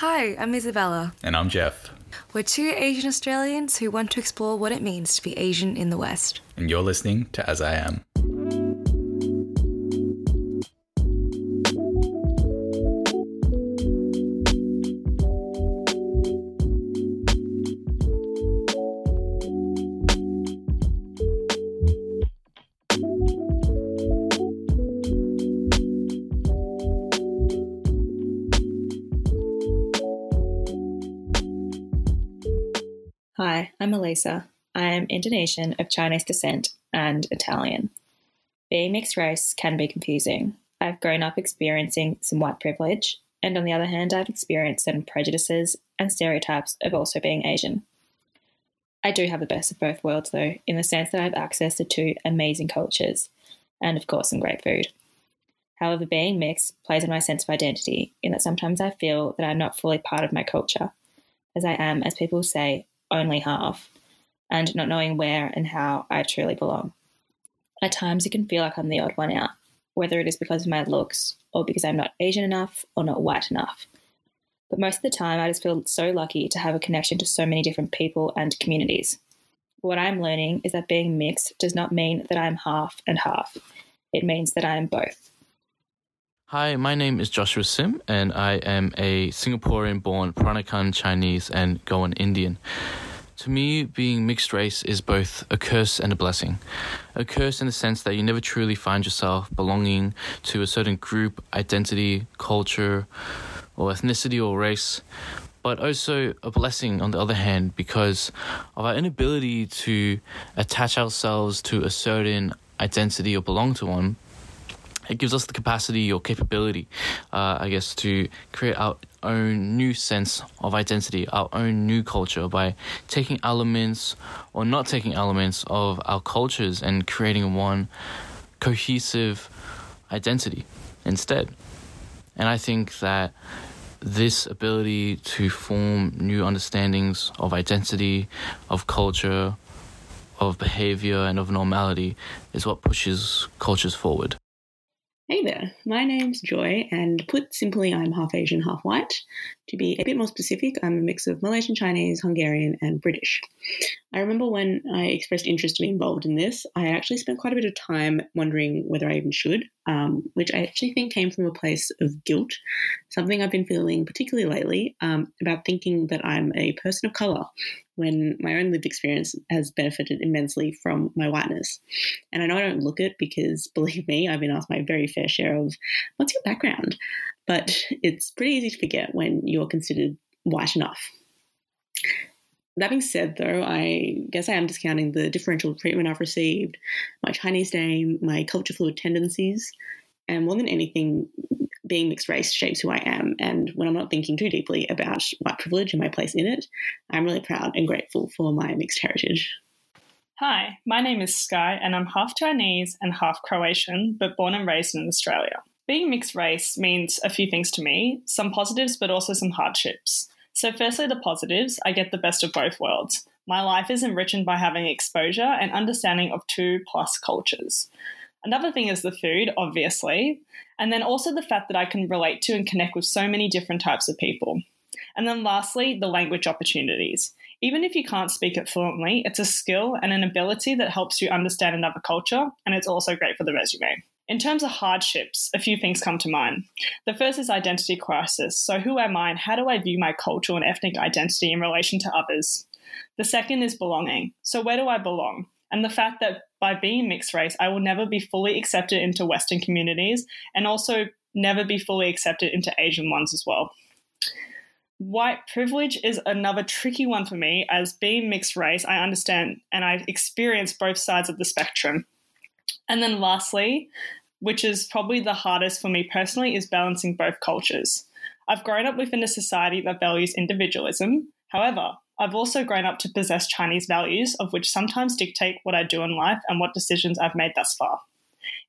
Hi, I'm Isabella. And I'm Jeff. We're two Asian Australians who want to explore what it means to be Asian in the West. And you're listening to As I Am. I'm I am Indonesian of Chinese descent and Italian. Being mixed race can be confusing. I've grown up experiencing some white privilege, and on the other hand, I've experienced certain prejudices and stereotypes of also being Asian. I do have the best of both worlds, though, in the sense that I have access to two amazing cultures, and of course, some great food. However, being mixed plays on my sense of identity, in that sometimes I feel that I'm not fully part of my culture, as I am, as people say, only half, and not knowing where and how I truly belong. At times, it can feel like I'm the odd one out, whether it is because of my looks or because I'm not Asian enough or not white enough. But most of the time, I just feel so lucky to have a connection to so many different people and communities. What I'm learning is that being mixed does not mean that I'm half and half, it means that I am both. Hi, my name is Joshua Sim, and I am a Singaporean born Peranakan Chinese and Goan Indian. To me, being mixed race is both a curse and a blessing. A curse in the sense that you never truly find yourself belonging to a certain group, identity, culture, or ethnicity or race. But also a blessing on the other hand because of our inability to attach ourselves to a certain identity or belong to one it gives us the capacity or capability, uh, I guess, to create our own new sense of identity, our own new culture by taking elements or not taking elements of our cultures and creating one cohesive identity instead. And I think that this ability to form new understandings of identity, of culture, of behavior, and of normality is what pushes cultures forward. Hey there, my name's Joy, and put simply, I'm half Asian, half white. To be a bit more specific, I'm a mix of Malaysian Chinese, Hungarian, and British. I remember when I expressed interest to be involved in this, I actually spent quite a bit of time wondering whether I even should, um, which I actually think came from a place of guilt, something I've been feeling particularly lately um, about thinking that I'm a person of colour when my own lived experience has benefited immensely from my whiteness. And I know I don't look it because, believe me, I've been asked my very fair share of what's your background? But it's pretty easy to forget when you're considered white enough. That being said, though, I guess I am discounting the differential treatment I've received, my Chinese name, my culture fluid tendencies, and more than anything, being mixed race shapes who I am. And when I'm not thinking too deeply about white privilege and my place in it, I'm really proud and grateful for my mixed heritage. Hi, my name is Sky, and I'm half Chinese and half Croatian, but born and raised in Australia. Being mixed race means a few things to me some positives, but also some hardships. So, firstly, the positives I get the best of both worlds. My life is enriched by having exposure and understanding of two plus cultures. Another thing is the food, obviously, and then also the fact that I can relate to and connect with so many different types of people. And then lastly, the language opportunities. Even if you can't speak it fluently, it's a skill and an ability that helps you understand another culture, and it's also great for the resume. In terms of hardships, a few things come to mind. The first is identity crisis. So, who am I and how do I view my cultural and ethnic identity in relation to others? The second is belonging. So, where do I belong? And the fact that by being mixed race, I will never be fully accepted into Western communities and also never be fully accepted into Asian ones as well. White privilege is another tricky one for me, as being mixed race, I understand and I experience both sides of the spectrum. And then lastly, which is probably the hardest for me personally, is balancing both cultures. I've grown up within a society that values individualism. However, I've also grown up to possess Chinese values, of which sometimes dictate what I do in life and what decisions I've made thus far.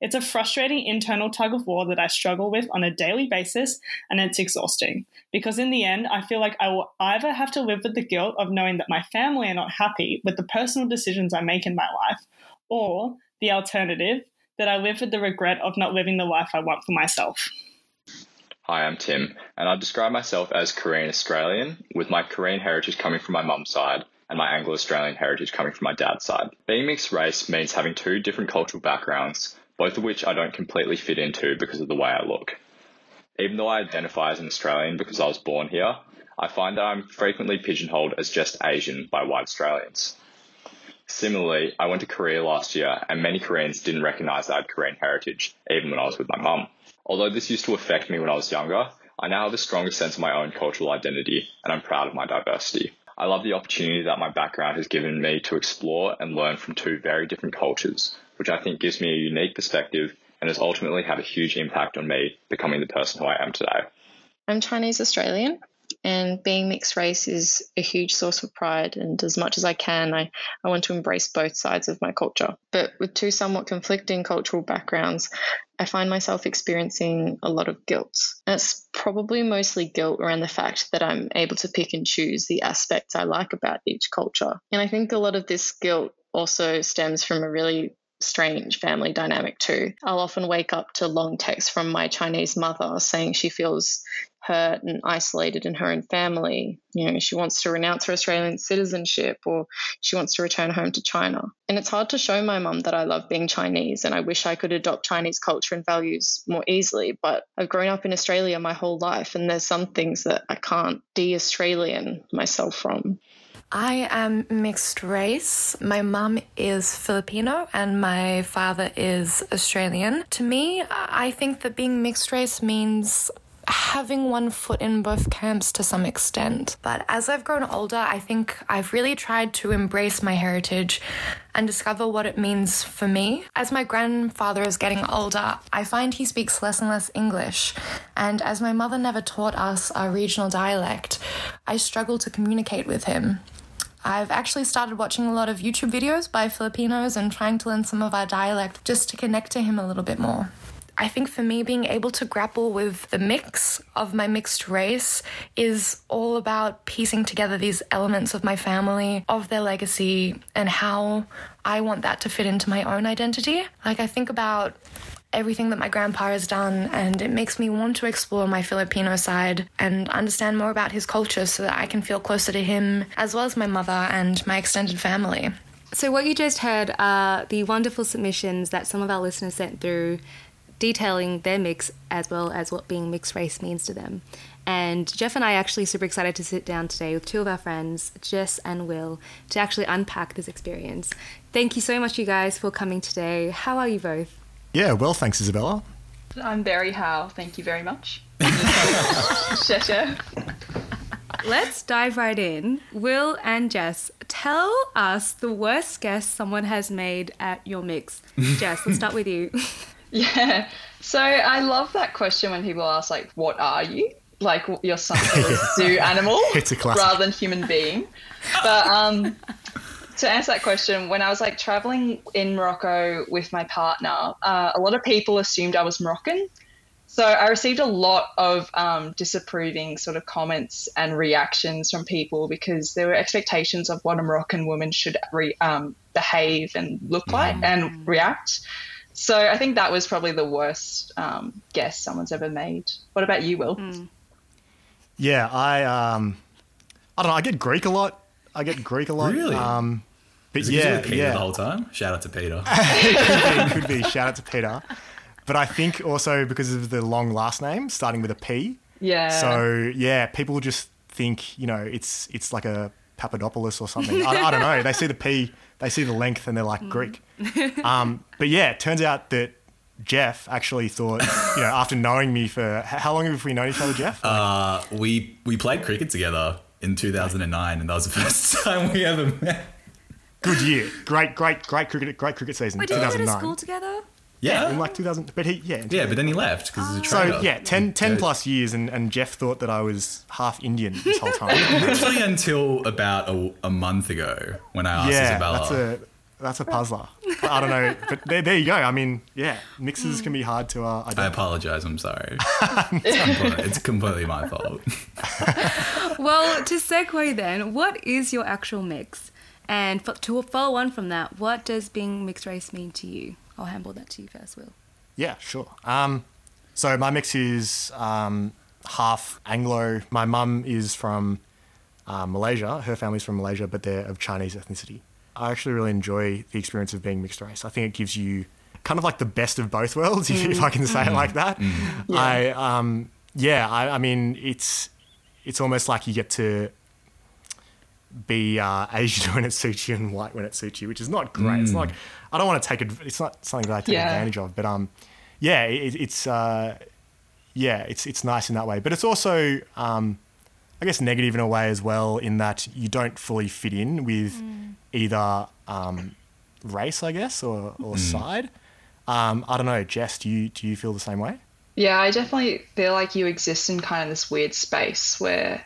It's a frustrating internal tug of war that I struggle with on a daily basis, and it's exhausting. Because in the end, I feel like I will either have to live with the guilt of knowing that my family are not happy with the personal decisions I make in my life, or the alternative, that I live with the regret of not living the life I want for myself. Hi, I'm Tim, and I describe myself as Korean Australian, with my Korean heritage coming from my mum's side and my Anglo Australian heritage coming from my dad's side. Being mixed race means having two different cultural backgrounds, both of which I don't completely fit into because of the way I look. Even though I identify as an Australian because I was born here, I find that I'm frequently pigeonholed as just Asian by white Australians. Similarly, I went to Korea last year and many Koreans didn't recognize that I had Korean heritage, even when I was with my mum. Although this used to affect me when I was younger, I now have a stronger sense of my own cultural identity and I'm proud of my diversity. I love the opportunity that my background has given me to explore and learn from two very different cultures, which I think gives me a unique perspective and has ultimately had a huge impact on me becoming the person who I am today. I'm Chinese Australian and being mixed race is a huge source of pride and as much as i can I, I want to embrace both sides of my culture. But with two somewhat conflicting cultural backgrounds i find myself experiencing a lot of guilt. And it's probably mostly guilt around the fact that i'm able to pick and choose the aspects i like about each culture. And i think a lot of this guilt also stems from a really strange family dynamic too. I'll often wake up to long texts from my Chinese mother saying she feels hurt and isolated in her own family. You know, she wants to renounce her Australian citizenship or she wants to return home to China. And it's hard to show my mum that I love being Chinese and I wish I could adopt Chinese culture and values more easily. But I've grown up in Australia my whole life and there's some things that I can't de Australian myself from. I am mixed race. My mum is Filipino and my father is Australian. To me, I think that being mixed race means having one foot in both camps to some extent. But as I've grown older, I think I've really tried to embrace my heritage and discover what it means for me. As my grandfather is getting older, I find he speaks less and less English. And as my mother never taught us our regional dialect, I struggle to communicate with him. I've actually started watching a lot of YouTube videos by Filipinos and trying to learn some of our dialect just to connect to him a little bit more. I think for me, being able to grapple with the mix of my mixed race is all about piecing together these elements of my family, of their legacy, and how I want that to fit into my own identity. Like, I think about everything that my grandpa has done, and it makes me want to explore my Filipino side and understand more about his culture so that I can feel closer to him, as well as my mother and my extended family. So, what you just heard are the wonderful submissions that some of our listeners sent through, detailing their mix as well as what being mixed race means to them. And Jeff and I are actually super excited to sit down today with two of our friends, Jess and Will, to actually unpack this experience. Thank you so much, you guys, for coming today. How are you both? Yeah, well, thanks, Isabella. I'm Barry how. Thank you very much. Shesha. Let's dive right in. Will and Jess, tell us the worst guess someone has made at your mix. Jess, let's start with you. Yeah. So I love that question when people ask, like, what are you? Like, you're some sort of zoo animal It's a rather than human being. But um, to answer that question, when I was like traveling in Morocco with my partner, uh, a lot of people assumed I was Moroccan. So I received a lot of um, disapproving sort of comments and reactions from people because there were expectations of what a Moroccan woman should re- um, behave and look like and react. So I think that was probably the worst um, guess someone's ever made. What about you, Will? Yeah, I um, I don't know. I get Greek a lot. I get Greek a lot. Really? Um, but Is it 'cause you yeah, were Peter yeah. the whole time? Shout out to Peter. it could be. Shout out to Peter. But I think also because of the long last name starting with a P. Yeah. So yeah, people just think you know it's it's like a Papadopoulos or something. I, I don't know. They see the P, they see the length, and they're like Greek. Um, but yeah, it turns out that Jeff actually thought you know after knowing me for how long have we known each other, Jeff? Uh, we we played cricket together in 2009, and that was the first time we ever met. Good year, great, great, great cricket, great cricket season. Wait, did you go to 2009. school together? Yeah, in like 2000. But he, yeah, yeah, but then he left because he's a So yeah, 10, 10 plus years, and, and Jeff thought that I was half Indian this whole time. Literally until about a, a month ago when I asked yeah, Isabella. that's a that's a puzzler. I don't know, but there, there you go. I mean, yeah, mixes can be hard to uh, I apologize. I'm sorry. it's, completely, it's completely my fault. Well, to segue then, what is your actual mix? And for, to follow on from that, what does being mixed race mean to you? I'll handle that to you first, Will. Yeah, sure. Um, So my mix is um, half Anglo. My mum is from uh, Malaysia. Her family's from Malaysia, but they're of Chinese ethnicity. I actually really enjoy the experience of being mixed race. I think it gives you kind of like the best of both worlds, if, if I can say it like that. Yeah. I um, yeah, I, I mean it's it's almost like you get to be uh, Asian when it suits you and white when it suits you, which is not great. It's Mm. not like I don't want to take adv- it's not something that I take Yeah. advantage of, but um, yeah, it, it's uh, yeah, it's it's nice in that way, but it's also um, I guess negative in a way as well in that you don't fully fit in with either um, race, I guess, or, or side. Um, I don't know, Jess, do you do you feel the same way? Yeah, I definitely feel like you exist in kind of this weird space where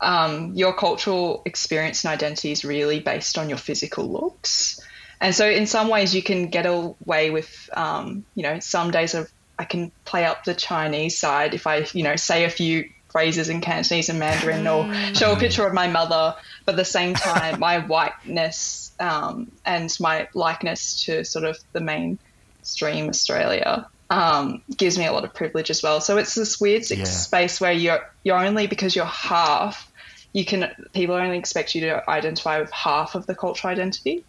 um, your cultural experience and identity is really based on your physical looks. And so, in some ways, you can get away with, um, you know, some days of I can play up the Chinese side if I, you know, say a few phrases in Cantonese and Mandarin or show a picture of my mother, but at the same time, my whiteness um, and my likeness to sort of the mainstream Australia um, gives me a lot of privilege as well. So it's this weird Yeah. space where you're you're only because you're half, you can people only expect you to identify with half of the cultural identity.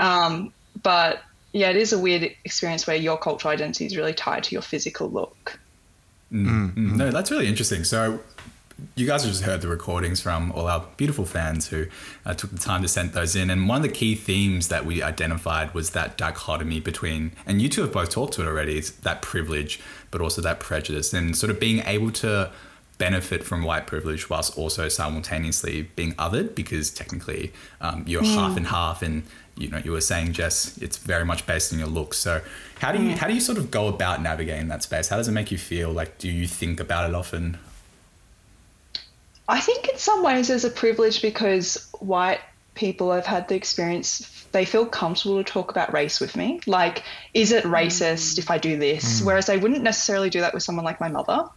Um, but yeah, it is a weird experience where your cultural identity is really tied to your physical look. Mm, No, that's really interesting. So, you guys have just heard the recordings from all our beautiful fans who uh, took the time to send those in. And one of the key themes that we identified was that dichotomy between, and you two have both talked to it already, is that privilege, but also that prejudice, and sort of being able to benefit from white privilege whilst also simultaneously being othered because technically um, you're half and half and you know you were saying jess it's very much based on your looks so how do you mm. how do you sort of go about navigating that space? How does it make you feel? Like do you think about it often? I think in some ways there's a privilege because white people have had the experience, they feel comfortable to talk about race with me. Like, is it mm. racist if I do this? Mm. Whereas they wouldn't necessarily do that with someone like my mother.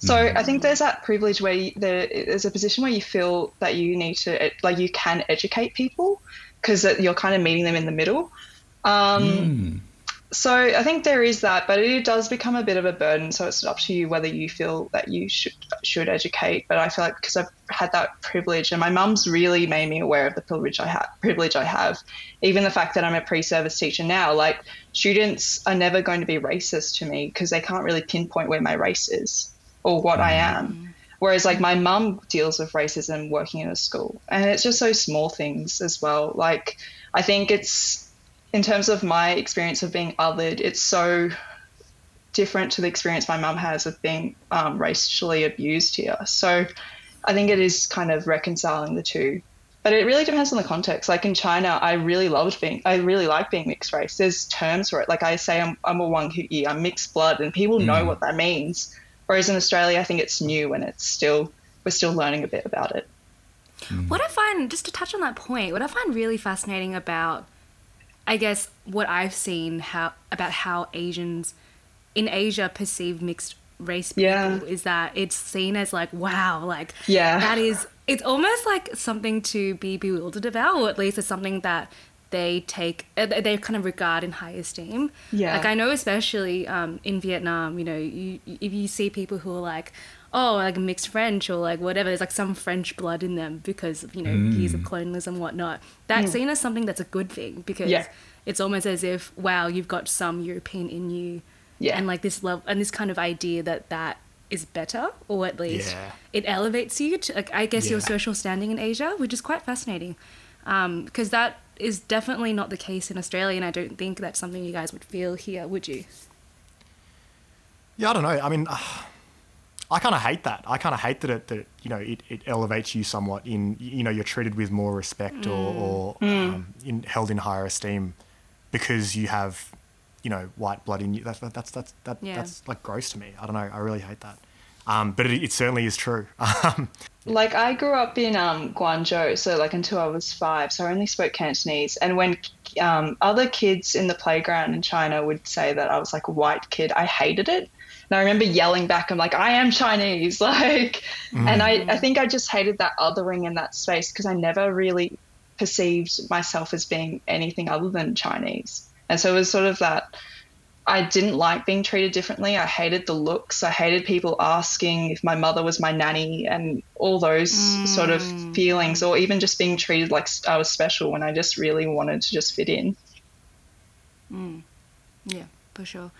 So I think there's that privilege where you, there, there's a position where you feel that you need to, like, you can educate people because you're kind of meeting them in the middle. Um, so I think there is that, but it does become a bit of a burden. So it's up to you whether you feel that you should should educate. But I feel like because I've had that privilege, and my mum's really made me aware of the privilege I have. Privilege I have, even the fact that I'm a pre-service teacher now. Like students are never going to be racist to me because they can't really pinpoint where my race is or what I am. Whereas like my mum deals with racism working in a school, and it's just so small things as well. Like I think it's in terms of my experience of being othered, it's so different to the experience my mum has of being um, racially abused here. So I think it is kind of reconciling the two. But it really depends on the context. Like in China, I really loved being, I really like being mixed race. There's terms for it. Like I say, I'm, I'm a Wang Hui, I'm mixed blood, and people know what that means. Whereas in Australia, I think it's new and it's still, we're still learning a bit about it. Mm. What I find, just to touch on that point, what I find really fascinating about, I guess, what I've seen how about how Asians in Asia perceive mixed race people Yeah. is that it's seen as like, wow, like Yeah. that is it's almost like something to be bewildered about, or at least it's something that they take uh, they kind of regard in high esteem. Yeah. Like I know especially um, in Vietnam, you know, you if you see people who are like oh, like mixed French or like whatever. There's like some French blood in them because of, you know, years of colonialism and whatnot. That's seen as something that's a good thing because Yeah. it's almost as if, wow, you've got some European in you. Yeah. And like this love and this kind of idea that that is better or at least Yeah. it elevates you to, like, I guess, your social standing in Asia, which is quite fascinating. Because that is definitely not the case in Australia, and I don't think that's something you guys would feel here, would you? Yeah, I don't know. I mean, uh, I kind of hate that. I kind of hate that it that you know it, it elevates you somewhat in you know you're treated with more respect or, mm. or hmm. Um, in, held in higher esteem because you have you know white blood in you. That's that's that's that, Yeah. that's like gross to me. I don't know. I really hate that. Um, but it, it certainly is true. Um, Like I grew up in um, Guangzhou, so like until I was five, so I only spoke Cantonese. And when um, other kids in the playground in China would say that I was like a white kid, I hated it. And I remember yelling back, I'm like, I am Chinese, like, and I, I think I just hated that othering in that space because I never really perceived myself as being anything other than Chinese. And so it was sort of that I didn't like being treated differently. I hated the looks. I hated people asking if my mother was my nanny and all those sort of feelings, or even just being treated like I was special when I just really wanted to just fit in. Mm. Yeah, for sure.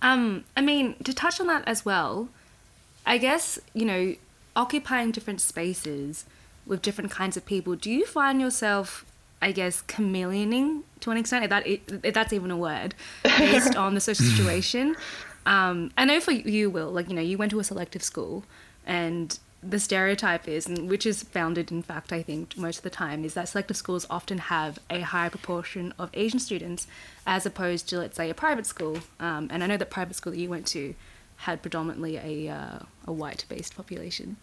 Um, I mean, to touch on that as well, I guess, you know, occupying different spaces with different kinds of people, do you find yourself, I guess, chameleoning to an extent, if, that, if that's even a word, based on the social situation? Um, I know for you, Will, like, you know, you went to a selective school and the stereotype is, and which is founded in fact, I think, most of the time, is that selective schools often have a higher proportion of Asian students as opposed to, let's say, a private school. Um, and I know that private school that you went to had predominantly a, uh, a white based population.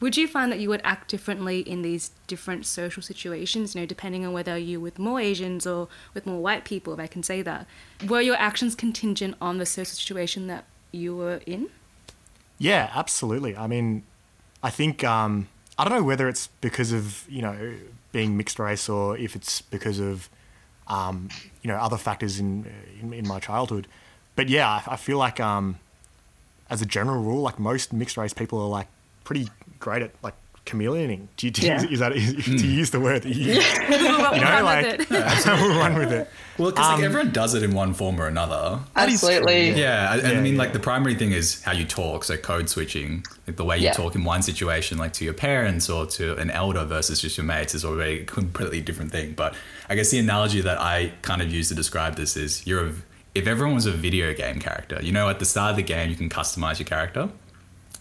Would you find that you would act differently in these different social situations, you know, depending on whether you're with more Asians or with more white people, if I can say that? Were your actions contingent on the social situation that you were in? Yeah, absolutely. I mean, I think um, I don't know whether it's because of you know being mixed race or if it's because of um, you know other factors in, in in my childhood. But yeah, I, I feel like um, as a general rule, like most mixed race people are like pretty great at like chameleoning. Do you, do you- Yeah. is that is, do you use the word that you use? We'll you know, run like with it. we'll run with it. Well, because Um, like everyone does it in one form or another. Absolutely. Yeah, I- and I Yeah, mean, like the primary thing is how you talk. So code switching, like the way you Yeah. talk in one situation, like to your parents or to an elder versus just your mates, is already a completely different thing. But I guess the analogy that I kind of use to describe this is you're a, if everyone was a video game character, you know, at the start of the game, you can customize your character.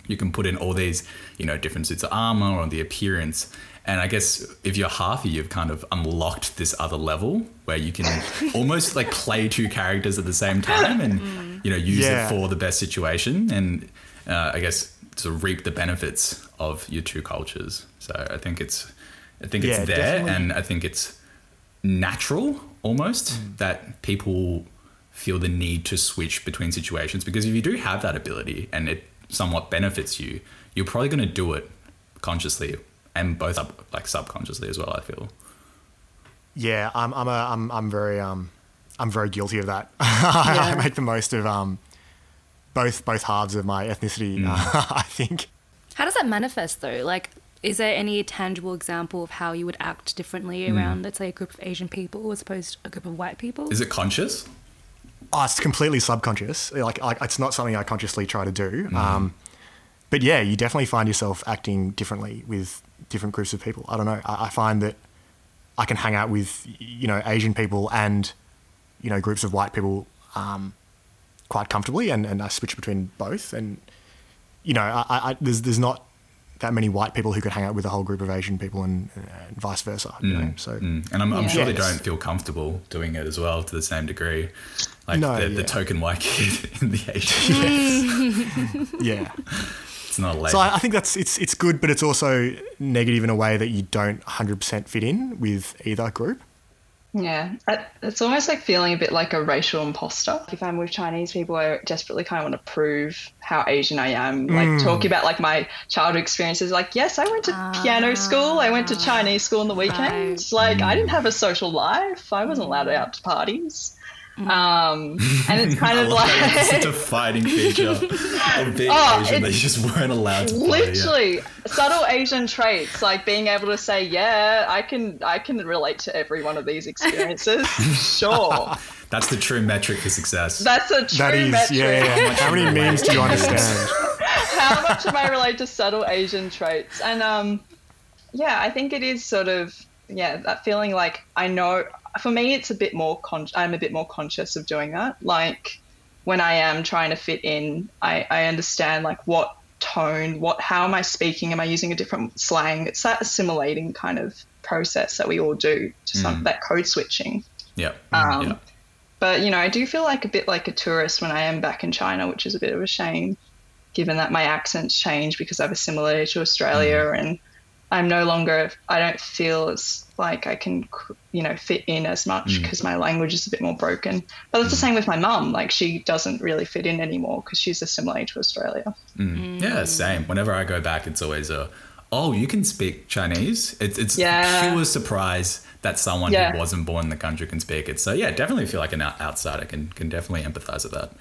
You can put in all these, you know, different suits of armor or the appearance. And I guess if you're halfy, you've kind of unlocked this other level where you can almost like play two characters at the same time and, you know, use Yeah. it for the best situation. And uh, I guess to reap the benefits of your two cultures. So I think it's, I think Yeah, it's there, definitely. and I think it's natural almost Mm. that people feel the need to switch between situations because if you do have that ability and it somewhat benefits you, you're probably going to do it consciously and both up like subconsciously as well. I feel. Yeah, I'm I'm a, I'm I'm very um I'm very guilty of that. I make the most of um both both halves of my ethnicity. I think. How does that manifest though? Like, is there any tangible example of how you would act differently around, let's say, a group of Asian people as opposed to a group of white people? Is it conscious? Oh, it's completely subconscious. Like, like it's not something I consciously try to do. Um, but yeah, you definitely find yourself acting differently with different groups of people. I don't know. I, I find that I can hang out with you know Asian people and you know groups of white people um, quite comfortably, and, and I switch between both. And you know, I, I, there's there's not that many white people who could hang out with a whole group of Asian people, and, and vice versa. You know, so Mm. And I'm, I'm sure they don't feel comfortable doing it as well to the same degree. Like No, the, the token white kid in the Asian. yeah. it's not a label. So I, I think that's it's it's good, but it's also negative in a way that you don't 100% fit in with either group. Yeah, it's almost like feeling a bit like a racial imposter. If I'm with Chinese people, I desperately kind of want to prove how Asian I am. Like mm. talking about like my childhood experiences. Like, yes, I went to piano school. I went to Chinese school on the weekends. Ah. Like, I didn't mm. have a social life. I wasn't allowed out to parties. Um, and it's kind of love that. It's like such a fighting feature of being Oh, Asian that you just weren't allowed to play. yeah. literally subtle Asian traits, like being able to say, "Yeah, I can, I can relate to every one of these experiences." sure, That's the true metric for success. that's a true That is, metric. yeah, yeah. How many memes do you understand? how much am I related to subtle Asian traits? And um, yeah, I think it is sort of yeah that feeling like I know. For me, it's a bit more. Con- I'm a bit more conscious of doing that. Like when I am trying to fit in, I, I understand like what tone, what how am I speaking? Am I using a different slang? It's that assimilating kind of process that we all do to some mm. that code switching. yeah. Mm, um, yeah. But you know, I do feel like a bit like a tourist when I am back in China, which is a bit of a shame, given that my accent's change because I've assimilated to Australia mm. and I'm no longer. I don't feel as like I can, you know, fit in as much mm. because my language is a bit more broken. But it's the mm. same with my mum. Like she doesn't really fit in anymore because she's a assimilated to Australia. Mm. Yeah, same. Whenever I go back, it's always a, oh, you can speak Chinese. It's it's Yeah. pure surprise that someone Yeah. who wasn't born in the country can speak it. So yeah, definitely feel like an outsider can can definitely empathize with that.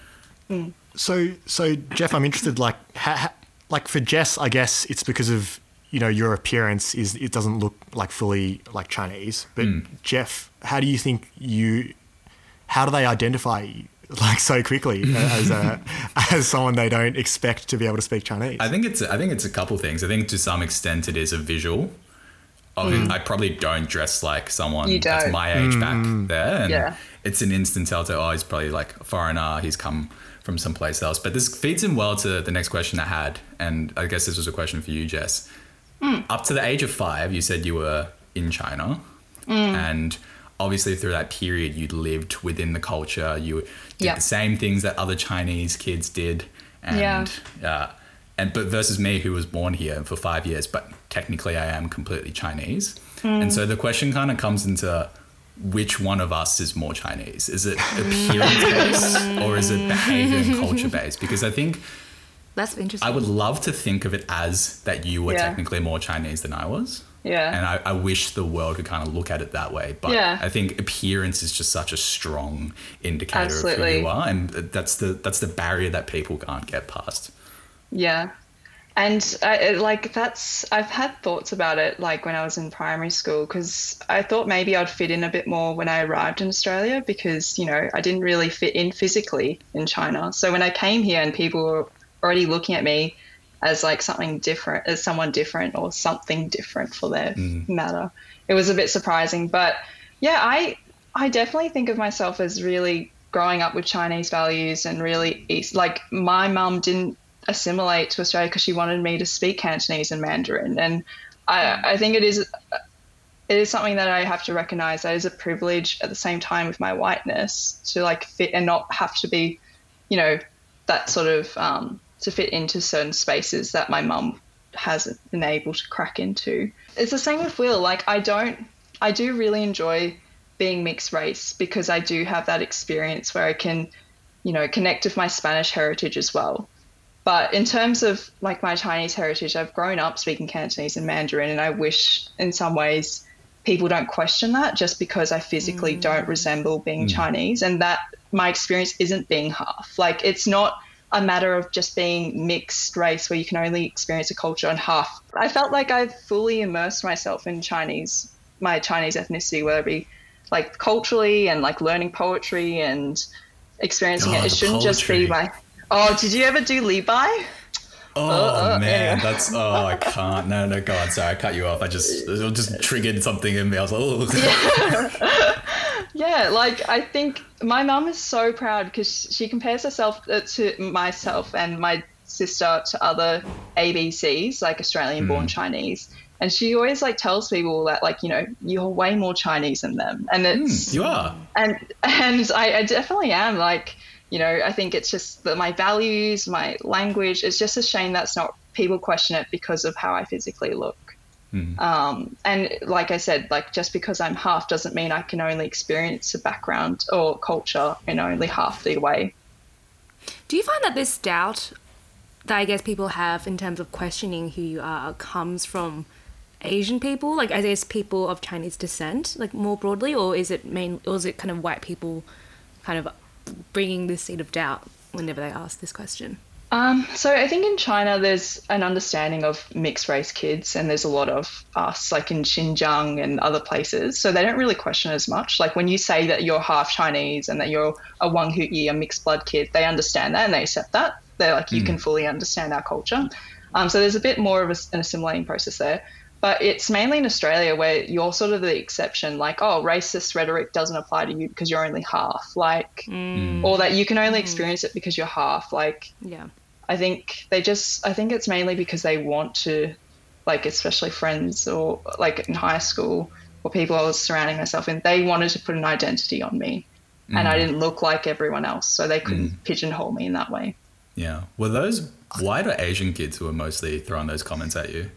So, so Jeff, I'm interested. Like, ha, ha, like for Jess, I guess it's because of you know your appearance is it doesn't look like fully like Chinese. But Jeff, how do you think you? How do they identify you like so quickly as a as someone they don't expect to be able to speak Chinese? I think it's I think it's a couple things. I think to some extent it is a visual. Of, I probably don't dress like someone Mm. You that's don't. my age back there, and Yeah. it's an instant telltale. Oh, he's probably like a foreigner. He's come from someplace else. But this feeds in well to the next question I had, and I guess this was a question for you, Jess. Mm. Up to the age of five, you said you were in China, Mm. and obviously through that period, you lived within the culture. You did Yeah. the same things that other Chinese kids did, and Yeah. uh, and but versus me who was born here for five years but technically i am completely chinese Hmm. and so the question kind of comes into which one of us is more chinese is it appearance based or is it behavior and culture based because i think That's interesting. i would love to think of it as that you were Yeah. technically more chinese than i was Yeah. and I, I wish the world could kind of look at it that way. But Yeah. I think appearance is just such a strong indicator of who you are, and that's the that's the barrier that people can't get past. Yeah. And I, like that's I've had thoughts about it like when I was in primary school because I thought maybe I'd fit in a bit more when I arrived in Australia because you know I didn't really fit in physically in China. So when I came here and people were already looking at me as like something different, as someone different or something different for their matter, it was a bit surprising. But yeah, I I definitely think of myself as really growing up with Chinese values and really East. Like my mum didn't assimilate to Australia because she wanted me to speak Cantonese and Mandarin, and I I think it is it is something that I have to recognize that is a privilege at the same time with my whiteness to like fit and not have to be, you know, that sort of um, to fit into certain spaces that my mum hasn't been able to crack into. It's the same with Will. Like I don't, I do really enjoy being mixed race because I do have that experience where I can, you know, connect with my Spanish heritage as well. But in terms of like my Chinese heritage, I've grown up speaking Cantonese and Mandarin, and I wish in some ways people don't question that just because I physically don't mm. resemble being mm. Chinese, and that my experience isn't being half. Like it's not a matter of just being mixed race where you can only experience a culture on half. I felt like I've fully immersed myself in Chinese, my Chinese ethnicity, whether it be like culturally and like learning poetry and experiencing Oh, it. It shouldn't just be poetry. my. Oh, did you ever do Li Bai? Oh uh, man, anyway. that's oh I can't. No, no, go on. Sorry, I cut you off. I just it just triggered something in me. I was like, oh. Yeah, like I think my mum is so proud because she compares herself uh, to myself and my sister to other ABCs, like Australian born Chinese. And she always like tells people that like, you know, you're way more Chinese than them. And it's you are. and and I, I definitely am like you know i think it's just that my values my language it's just a shame that's not people question it because of how i physically look um, and like i said like just because i'm half doesn't mean i can only experience a background or culture in only half the way. Do you find that this doubt that I guess people have in terms of questioning who you are comes from Asian people, like I guess people of Chinese descent, like more broadly, or is it main, or is it kind of white people, kind of bringing this seed of doubt whenever they ask this question? Um, so I think in China there's an understanding of mixed race kids, and there's a lot of us, like in Xinjiang and other places. So they don't really question as much. Like when you say that you're half Chinese and that you're a Wang Yi, a mixed blood kid, they understand that and they accept that. They're like, you can fully understand our culture. Um, so there's a bit more of a, an assimilating process there. But it's mainly in Australia where you're sort of the exception, like, oh, racist rhetoric doesn't apply to you because you're only half, like, mm. or that you can only mm. experience it because you're half. Like, Yeah. I think they just I think it's mainly because they want to like especially friends or like in high school or people I was surrounding myself in they wanted to put an identity on me and I mm. didn't look like everyone else so they couldn't pigeonhole me in that way. Yeah. Were those white or Asian kids who were mostly throwing those comments at you?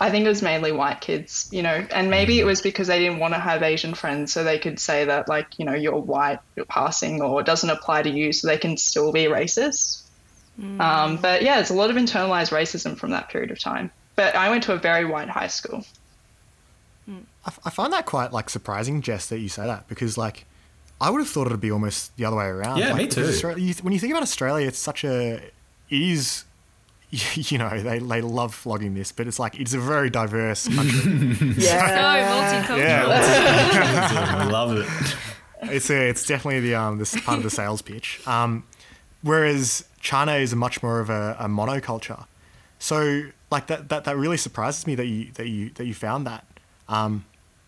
I think it was mainly white kids, you know, and maybe it mm. was because they didn't want to have Asian friends so they could say that like, you know, you're white, you're passing or it doesn't apply to you so they can still be racist. Mm. Um, but yeah, it's a lot of internalized racism from that period of time. But I went to a very white high school. Mm. I, f- I find that quite like surprising, Jess, that you say that because like I would have thought it'd be almost the other way around. Yeah, like, me too. Australia, you, when you think about Australia, it's such a it is. You know, they, they love flogging this, but it's like it's a very diverse country. Yeah. multicultural. Yeah, I love it. it's a, it's definitely the um this part of the sales pitch. Um, whereas China is much more of a, a monoculture. So like that, that that really surprises me that you that you that you found that. Um,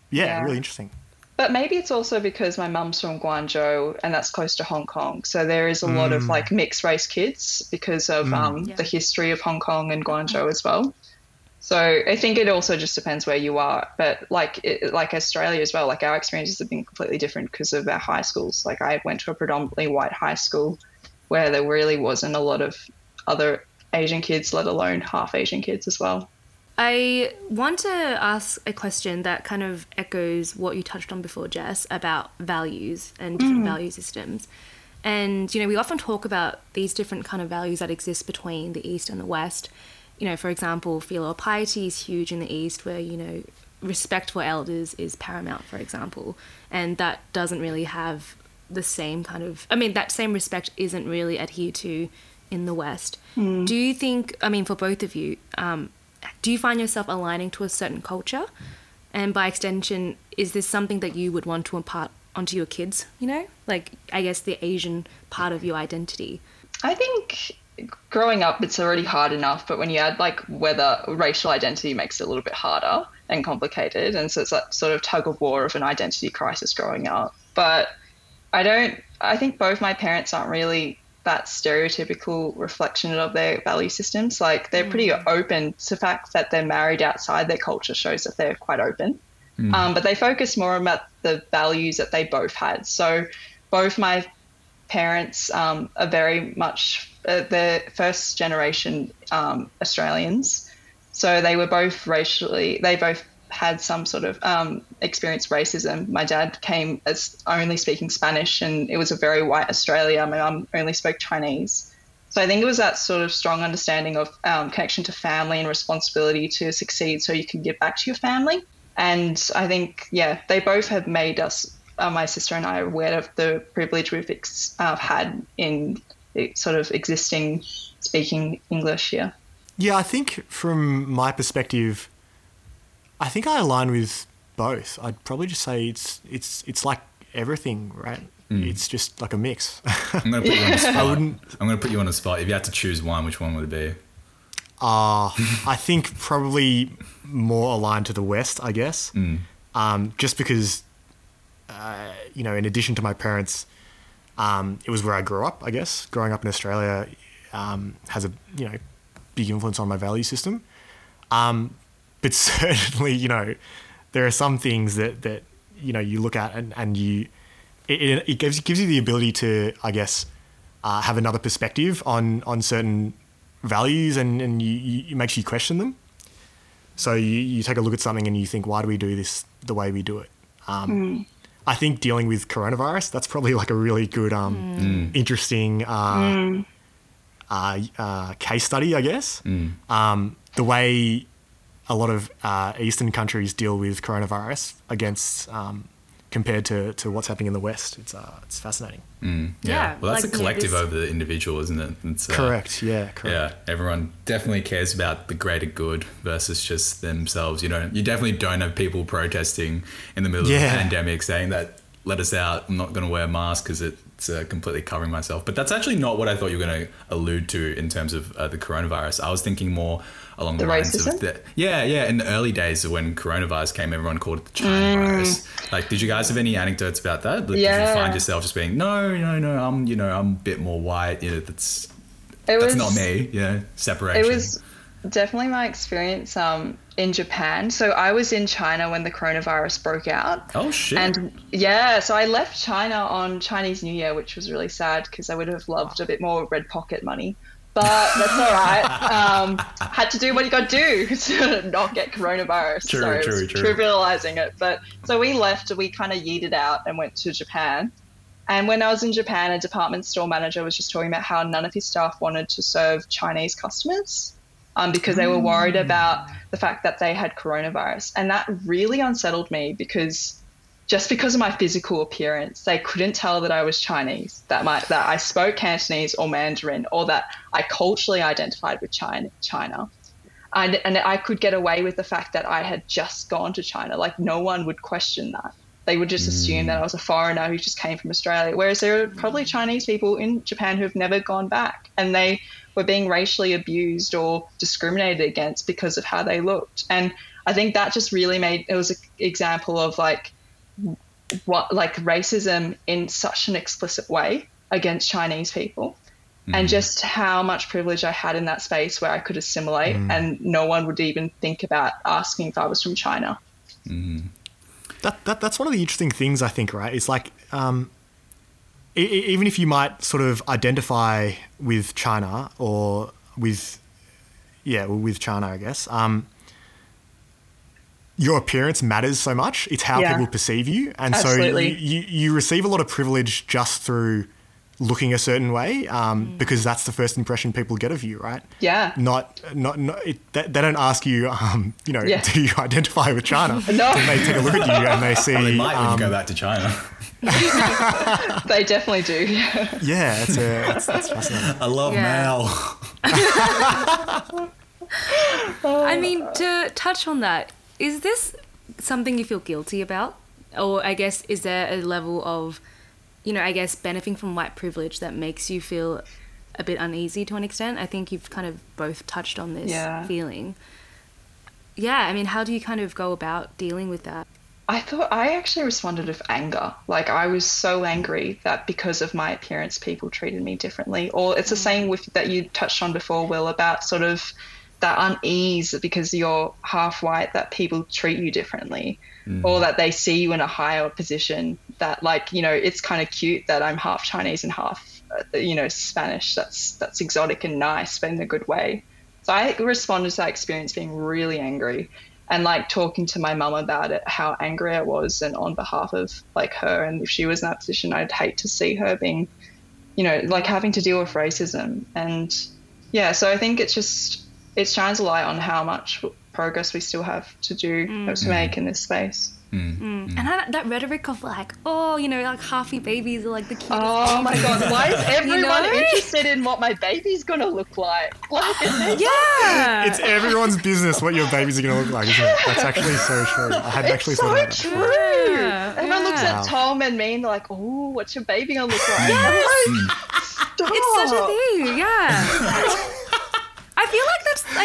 yeah, Yeah. really interesting. But maybe it's also because my mum's from Guangzhou and that's close to Hong Kong. So there is a lot of like mixed race kids because of um, Yeah. the history of Hong Kong and Guangzhou as well. So I think it also just depends where you are. But like it, like Australia as well, like our experiences have been completely different because of our high schools. Like I went to a predominantly white high school where there really wasn't a lot of other Asian kids, let alone half Asian kids as well. I want to ask a question that kind of echoes what you touched on before, Jess, about values and different value systems. And, you know, we often talk about these different kind of values that exist between the East and the West. You know, for example, filial piety is huge in the East, where, you know, respect for elders is paramount, for example. And that doesn't really have the same kind of, I mean, that same respect isn't really adhered to in the West. Do you think, I mean, for both of you, um, do you find yourself aligning to a certain culture? And by extension, is this something that you would want to impart onto your kids, you know? Like, I guess the Asian part of your identity. I think growing up it's already hard enough, but when you add like whether racial identity makes it a little bit harder and complicated, and so it's that sort of tug of war of an identity crisis growing up. But I don't. I think both my parents aren't really that stereotypical reflection of their value systems. Like they're pretty open to the fact that they're married outside their culture shows that they're quite open. Um, but they focus more about the values that they both had. So both my parents um, are very much uh, the first generation um, Australians. So they were both racially, they both had some sort of um, experienced racism. My dad came as only speaking Spanish, and it was a very white Australia. My mum only spoke Chinese. So I think it was that sort of strong understanding of um, connection to family and responsibility to succeed so you can give back to your family. And I think, yeah, they both have made us, uh, my sister and I, aware of the privilege we've ex- uh, had in sort of existing speaking English here. Yeah, I think from my perspective, I think I align with both. I'd probably just say it's it's it's like everything, right? It's just like a mix. I'm gonna put you on the spot. I wouldn't. I'm gonna put you on the spot. If you had to choose one, which one would it be? Uh, I think probably more aligned to the West, I guess. Um, just because, uh, you know, in addition to my parents, um, it was where I grew up, I guess. Growing up in Australia um, has a, you know, big influence on my value system. Um, but certainly, you know, there are some things that, that you know, you look at and, and you, it, it, it gives, gives you the ability to, I guess, uh, have another perspective on, on certain values and, and you, you, it makes you question them. So you, you take a look at something and you think, why do we do this the way we do it? Um, I think dealing with coronavirus, that's probably like a really good, um, interesting uh, uh, uh, case study, I guess. Um, the way a lot of uh, Eastern countries deal with coronavirus against um, compared to, to what's happening in the West, it's uh, it's fascinating. Yeah, Well, that's like, a you know, collective this- over the individual, isn't it? It's, uh, Correct. Yeah. Correct. Yeah, everyone definitely cares about the greater good versus just themselves. You don't, you definitely don't have people protesting in the middle of Yeah. a pandemic saying that let us out. I'm not going to wear a mask because it's uh, completely covering myself. But that's actually not what I thought you were going to allude to in terms of uh, the coronavirus. I was thinking more along the, The lines racism? of the yeah, yeah. In the early days when coronavirus came, everyone called it the China virus. Like, did you guys have any anecdotes about that? Like, Did you Yeah. find yourself just being no, no, no? I'm you know I'm a bit more white. You know, that's It that's was not me. You know, separation. It was definitely my experience um, in Japan. So I was in China when the coronavirus broke out. Oh shit! And yeah, so I left China on Chinese New Year, which was really sad because I would have loved a bit more red pocket money. But that's all right. Um, had to do what you got to do to not get coronavirus. True, so true, true. trivializing it. But so we left. We kind of yeeted out and went to Japan. And when I was in Japan, a department store manager was just talking about how none of his staff wanted to serve Chinese customers. um, because they were worried about the fact that they had coronavirus. And that really unsettled me because just because of my physical appearance, they couldn't tell that I was Chinese, that my that I spoke Cantonese or Mandarin, or that I culturally identified with China. China. And, and I could get away with the fact that I had just gone to China. Like no one would question that. They would just assume that I was a foreigner who just came from Australia. Whereas there are probably mm. Chinese people in Japan who have never gone back, and they were being racially abused or discriminated against because of how they looked. And I think that just really made it was an example of like what like racism in such an explicit way against Chinese people. And just how much privilege I had in that space where I could assimilate, and no one would even think about asking if I was from China. that, that that's one of the interesting things I think, right? It's like um, even if you might sort of identify with China or with yeah, well, with China, I guess. Um, your appearance matters so much. It's how Yeah. people perceive you, and Absolutely. so you, you you receive a lot of privilege just through looking a certain way, um, because that's the first impression people get of you, right? Yeah. Not not, not it, they, they don't ask you, um, you know, Yeah. do you identify with China? No. Then they take a look at you and they see. Well, they might when um, you go back to China. They definitely do. Yeah, it's, a, it's, it's fascinating. I love Yeah. Mal. I mean, to touch on that, is this something you feel guilty about? Or I guess, is there a level of, you know, I guess benefiting from white privilege that makes you feel a bit uneasy to an extent? I think you've kind of both touched on this Yeah. feeling. Yeah, I mean, how do you kind of go about dealing with that? I thought I actually responded with anger. Like I was so angry that because of my appearance, people treated me differently. Or it's the mm. same with that you touched on before, Will, about sort of that unease because you're half white that people treat you differently, or that they see you in a higher position. That like you know it's kind of cute that I'm half Chinese and half uh, you know Spanish. That's that's exotic and nice, but in a good way. So I responded to that experience being really angry and like talking to my mum about it, how angry I was, and on behalf of like her. And if she was in that position, I'd hate to see her being, you know, like having to deal with racism. And yeah, so I think it's just, it shines a light on how much progress we still have to do, mm. to make in this space. Mm. Mm. And that, that rhetoric of like, oh, you know, like halfy babies are like the cutest. Oh my god, why is everyone know? interested in what my baby's gonna look like? Like, Yeah. It's everyone's business what your babies are going to look like, isn't it? That's actually so true. I hadn't actually it's thought so about that. true. Yeah, Everyone looks at Tom and me and they're like, oh, what's your baby gonna look like? Stop. It's such a thing, yeah.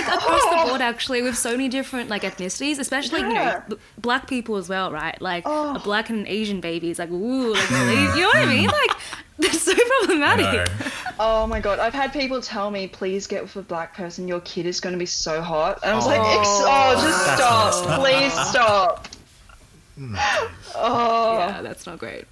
I feel like that's like across the board actually with so many different like ethnicities, especially you know b- black people as well, right? Like a oh. black and an Asian baby is like ooh, like mm. you know what I mean? Mm. Like that's so problematic. Oh my god, I've had people tell me, please get with a black person, your kid is going to be so hot. And I was like, Ex- oh, oh just That's stop. Please stop. Mm. Oh, Yeah, that's not great.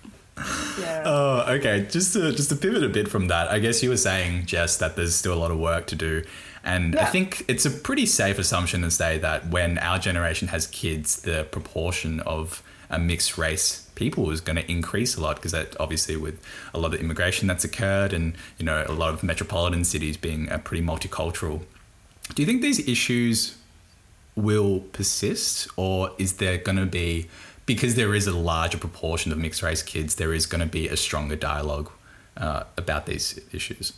yeah. Oh, okay. Just to just to pivot a bit from that, I guess you were saying, Jess, that there's still a lot of work to do, and I think it's a pretty safe assumption to say that when our generation has kids, the proportion of a mixed race people is going to increase a lot because that obviously with a lot of immigration that's occurred and you know a lot of metropolitan cities being uh, pretty multicultural. Do you think these issues will persist, or is there going to be, because there is a larger proportion of mixed race kids, there is going to be a stronger dialogue uh, about these issues?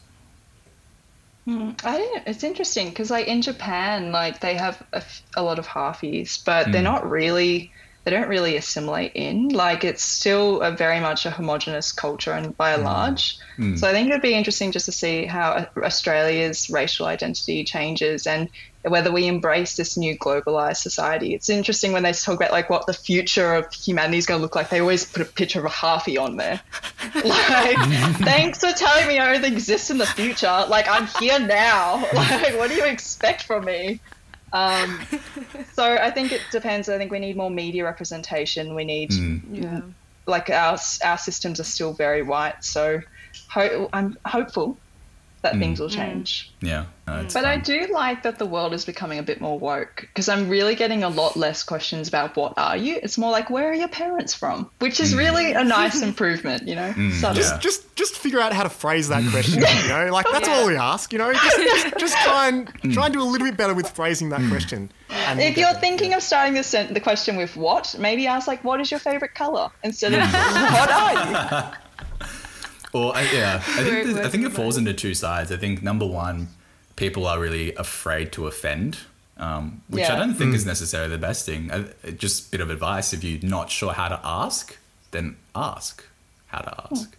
Hmm, I don't, it's interesting because like in Japan, like they have a, f- a lot of halfies, but they're hmm. not really, they don't really assimilate in. Like it's still a very much a homogenous culture and by and hmm. large. Hmm. So I think it'd be interesting just to see how Australia's racial identity changes and whether we embrace this new globalized society. It's interesting when they talk about like what the future of humanity is going to look like. They always put a picture of a halfie on there. Like, thanks for telling me I don't exist in the future. Like, I'm here now. Like, what do you expect from me? Um, so I think it depends. I think we need more media representation. We need, Yeah. like, our our systems are still very white. So ho- I'm hopeful that things mm. will mm. change. Yeah. no, mm. it's But I do like that the world is becoming a bit more woke because I'm really getting a lot less questions about what are you. It's more like where are your parents from, which is really a nice improvement, you know. Subtle. yeah. Just just figure out how to phrase that question. You know, like that's all we ask. You know, just, just, just try and try and do a little bit better with phrasing that question. And If you're thinking of starting the sen- the question with what, maybe ask like, "What is your favorite color?" instead of "What are you?" Or I, yeah, I think this- I think it falls into two sides. I think number one, people are really afraid to offend, um, which I don't think is necessarily the best thing. I, just a bit of advice: if you're not sure how to ask, then ask how to ask.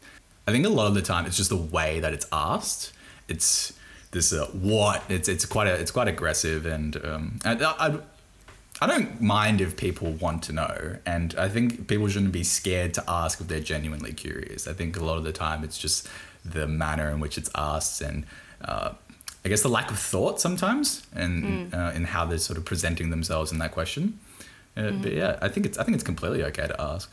I think a lot of the time it's just the way that it's asked. It's this uh, what it's it's quite a, it's quite aggressive and um, I, I, I don't mind if people want to know, and I think people shouldn't be scared to ask if they're genuinely curious. I think a lot of the time it's just the manner in which it's asked, and uh, I guess the lack of thought sometimes, and uh, in how they're sort of presenting themselves in that question. Uh, But yeah, I think it's I think it's completely okay to ask.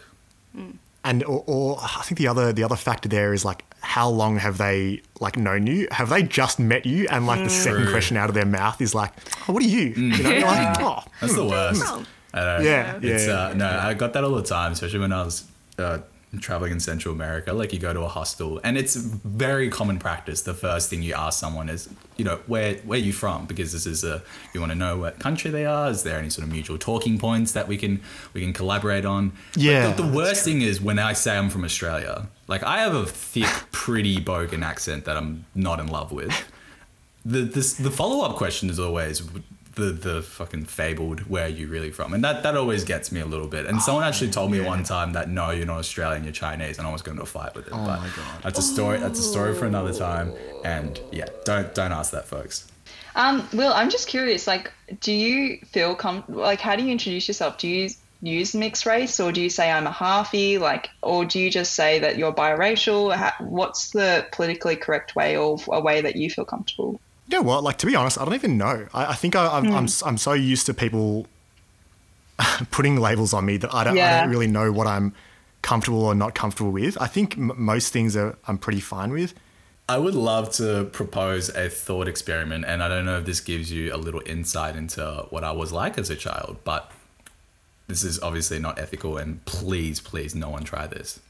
and or, or I think the other the other factor there is like how long have they like known you? Have they just met you? And like the second True. question out of their mouth is like, oh, what are you? You know, you're like, oh, That's the worst. I know. Yeah, It's, yeah. Uh, no, I got that all the time, especially when I was uh, traveling in Central America. Like you go to a hostel, and it's very common practice. The first thing you ask someone is, you know, where where you from? Because this is a you want to know what country they are. Is there any sort of mutual talking points that we can we can collaborate on? But Yeah, the, the worst thing is when I say I'm from Australia. Like I have a thick, pretty bogan accent that I'm not in love with the this, the follow up question is always the the fucking fabled where are you really from and that that always gets me a little bit and someone actually told me one time that no you're not Australian you're Chinese and I was going to fight with it oh but my God. that's a story that's a story for another time and yeah don't don't ask that folks Um, Will, I'm just curious. Like, do you feel com- like how do you introduce yourself? Do you use mixed race, or do you say I'm a halfie? Like, or do you just say that you're biracial? How, what's the politically correct way, or a way that you feel comfortable? You know what? Like to be honest, I don't even know. I, I think I, I'm, I'm hmm. s- I'm so used to people putting labels on me that I don't I don't really know what I'm comfortable or not comfortable with. I think m- most things are I'm pretty fine with. I would love to propose a thought experiment, and I don't know if this gives you a little insight into what I was like as a child, but this is obviously not ethical, and please, please, no one try this.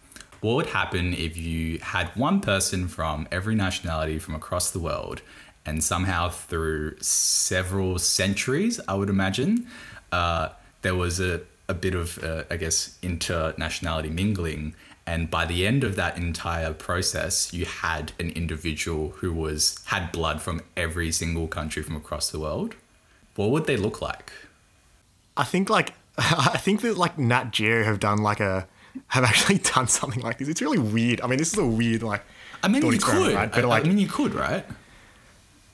What would happen if you had one person from every nationality from across the world, and somehow through several centuries, I would imagine, uh, there was a, a bit of, uh, I guess, internationality mingling. And by the end of that entire process, you had an individual who was had blood from every single country from across the world. What would they look like? I think like I think that like Nat Geo have done like a have actually done something like this. It's really weird. I mean, this is a weird like. I mean, you could. right? But I, like, I mean, you could, right?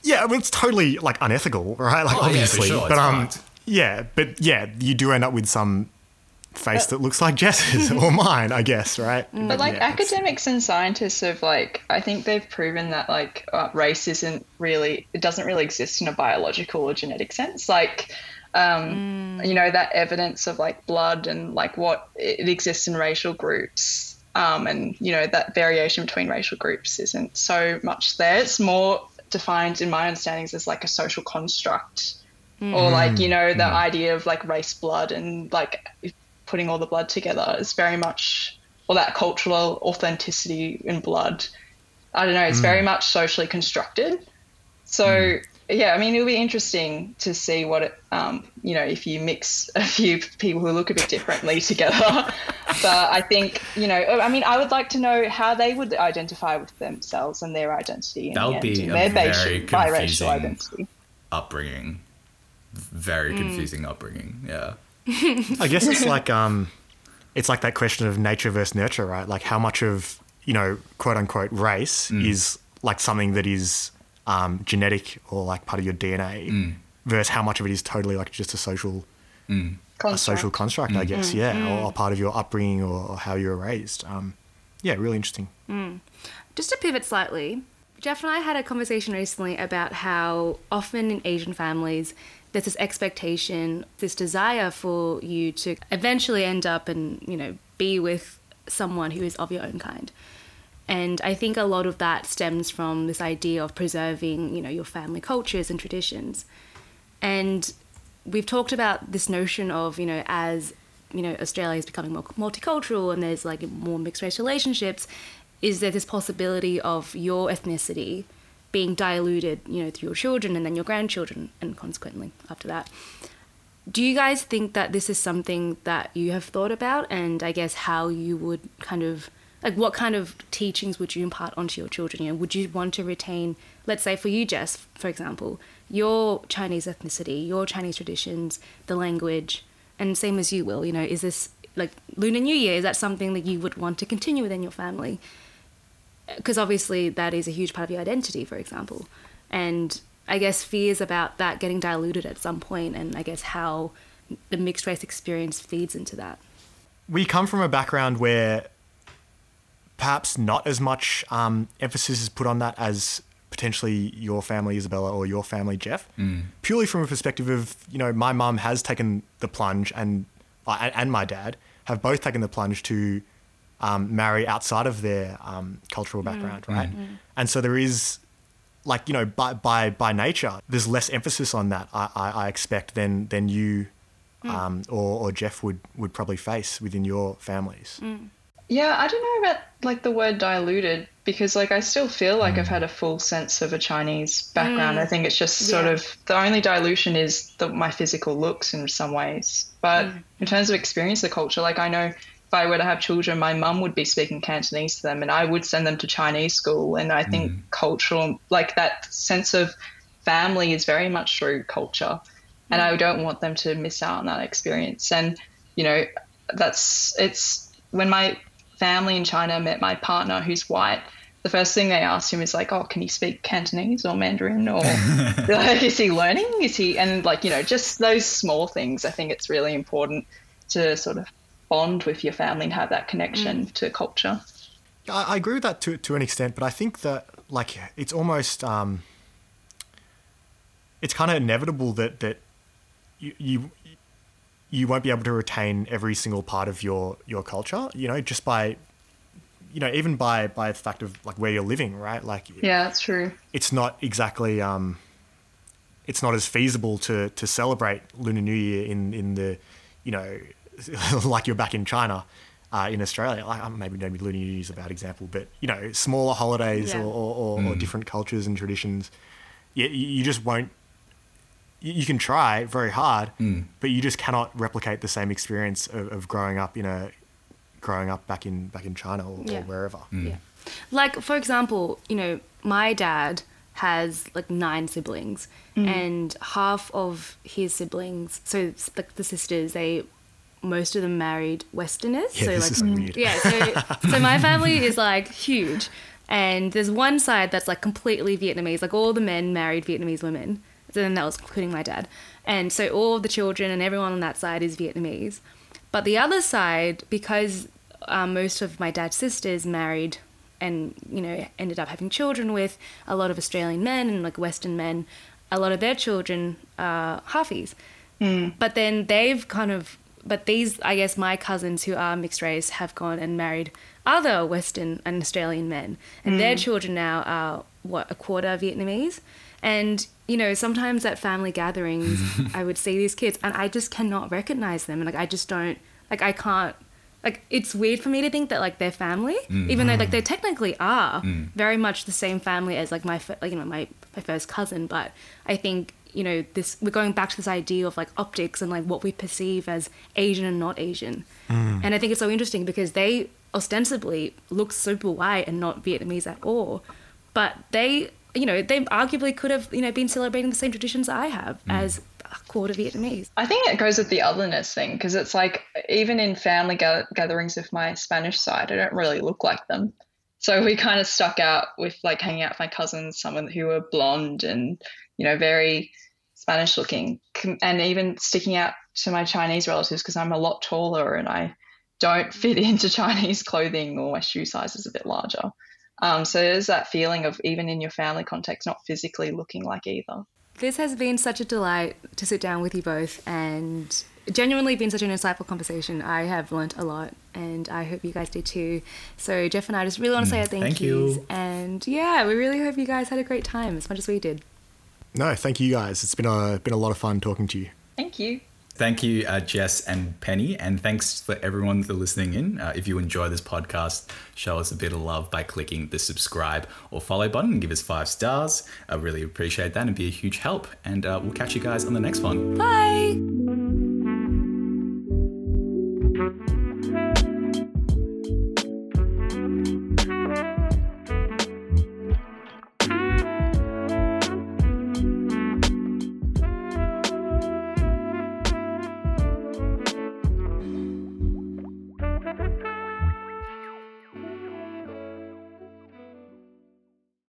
yeah, I mean, it's totally like unethical, right? Like Oh, yeah, for obviously, sure, but it's um, fucked. yeah, but yeah, you do end up with some face that looks like Jess's or mine, I guess, right? But like Yeah, it's- academics and scientists have like, I think they've proven that like uh, race isn't really, it doesn't really exist in a biological or genetic sense. Like, um, mm. you know, that evidence of like blood and like what it exists in racial groups, um, and you know that variation between racial groups isn't so much there. It's more defined in my understandings as like a social construct, mm. or like you know the mm. idea of like race blood and like putting all the blood together is very much or that cultural authenticity in blood. I don't know, it's very much socially constructed. So yeah, I mean it'll be interesting to see what it um, you know, if you mix a few people who look a bit differently together. but I think, you know, I mean I would like to know how they would identify with themselves and their identity in That would end, be a their very biracial, biracial confusing- identity. Upbringing, very confusing upbringing. Yeah. I guess it's like um, it's like that question of nature versus nurture, right? Like how much of you know, quote unquote, race is like something that is um, genetic or like part of your DNA, mm. versus how much of it is totally like just a social mm. a social construct, I mm. guess, yeah, or, or part of your upbringing or, or how you were raised. Um, yeah, really interesting. Just to pivot slightly, Jeff and I had a conversation recently about how often in Asian families there's this expectation, this desire for you to eventually end up and, you know, be with someone who is of your own kind. And I think a lot of that stems from this idea of preserving, you know, your family cultures and traditions. And we've talked about this notion of, you know, as you know, Australia is becoming more multicultural and there's like more mixed race relationships, is there this possibility of your ethnicity being diluted, you know, through your children and then your grandchildren and consequently after that? Do you guys think that this is something that you have thought about and I guess how you would kind of like what kind of teachings would you impart onto your children? You know, would you want to retain, let's say for you, Jess, for example, your Chinese ethnicity, your Chinese traditions, the language, and same as you will, you know, is this like Lunar New Year? Is that something that you would want to continue within your family? Because obviously that is a huge part of your identity, for example. And I guess fears about that getting diluted at some point, and I guess how the mixed race experience feeds into that. We come from a background where perhaps not as much um, emphasis is put on that as potentially your family, Isabella, or your family, Jeff. Mm. Purely from a perspective of, you know, my mum has taken the plunge and uh, and my dad have both taken the plunge to um, marry outside of their um, cultural background, right? And so there is, like, you know, by, by, by nature, there's less emphasis on that, I, I, I expect, than, than you um, or, or Jeff would, would probably face within your families. Yeah, I don't know about like the word diluted because like I still feel like I've mm. had a full sense of a Chinese background. I mm. think it's just sort Yeah. of the only dilution is the, my physical looks in some ways. But mm. in terms of experience the culture, like I know if I were to have children, my mum would be speaking Cantonese to them and I would send them to Chinese school. And I think cultural, like that sense of family is very much through culture. And I don't want them to miss out on that experience. And, you know, that's, it's when my family in China met my partner who's white, the first thing they asked him is like, "Oh, can he speak Cantonese or Mandarin or like, is he learning? Is he?" And like you know, just those small things. I think it's really important to sort of bond with your family and have that connection to culture. I, I agree with that to to an extent, but I think that like it's almost um, it's kind of inevitable that that you, you you won't be able to retain every single part of your your culture. You know, just by you know even by by the fact of like where you're living, right? Like Yeah, that's true. it's not exactly um, it's not as feasible to to celebrate Lunar New Year in in the you know like you're back in China. Uh, in Australia, like, maybe maybe Lunar New Year is a bad example, but you know, smaller holidays Yeah. or, or, or, or different cultures and traditions, you, you just won't. You you can try very hard, hmm. but you just cannot replicate the same experience of, of growing up in a growing up back in back in China or, Yeah. or wherever. Hmm. Yeah. Like for example, you know, my dad has like nine siblings hmm. and half of his siblings, so it's like the sisters, they most of them married westerners. Yeah, so this like is weird. Yeah, so so my family is like huge. And there's one side that's like completely Vietnamese, like all the men married Vietnamese women. So then that was including my dad. And so all the children and everyone on that side is Vietnamese. But the other side, because um, most of my dad's sisters married and, you know, ended up having children with a lot of Australian men and like Western men, a lot of their children are halfies. But then they've kind of, but these, I guess, my cousins who are mixed race have gone and married other Western and Australian men, and their children now are what a quarter Vietnamese. And you know, sometimes at family gatherings, I would see these kids, and I just cannot recognize them, and like I just don't, like I can't. Like it's weird for me to think that like they're family, mm. even though like they mm. technically are mm. very much the same family as like my like you know my my first cousin. But I think you know this we're going back to this idea of like optics and like what we perceive as Asian and not Asian. And I think it's so interesting because they ostensibly look super white and not Vietnamese at all, but they you know they arguably could have you know been celebrating the same traditions I have mm. as a quarter Vietnamese. I think it goes with the otherness thing because it's like even in family ga- gatherings with my Spanish side, I don't really look like them. So we kind of stuck out with like hanging out with my cousins, someone who were blonde and you know very Spanish looking, and even sticking out to my Chinese relatives because I'm a lot taller and I don't fit into Chinese clothing or my shoe size is a bit larger. Um, so there's that feeling of even in your family context, not physically looking like either. This has been such a delight to sit down with you both and genuinely been such an insightful conversation. I have learnt a lot, and I hope you guys did too. So Jeff and I just really want to say a thank, thank yous, you. and yeah, we really hope you guys had a great time as much as we did. No, thank you guys. It's been a been a lot of fun talking to you. Thank you. Thank you, uh, Jess and Penny, and thanks for everyone for listening in. Uh, if you enjoy this podcast, show us a bit of love by clicking the subscribe or follow button and give us five stars. I really appreciate that and be a huge help. And uh, we'll catch you guys on the next one. Bye.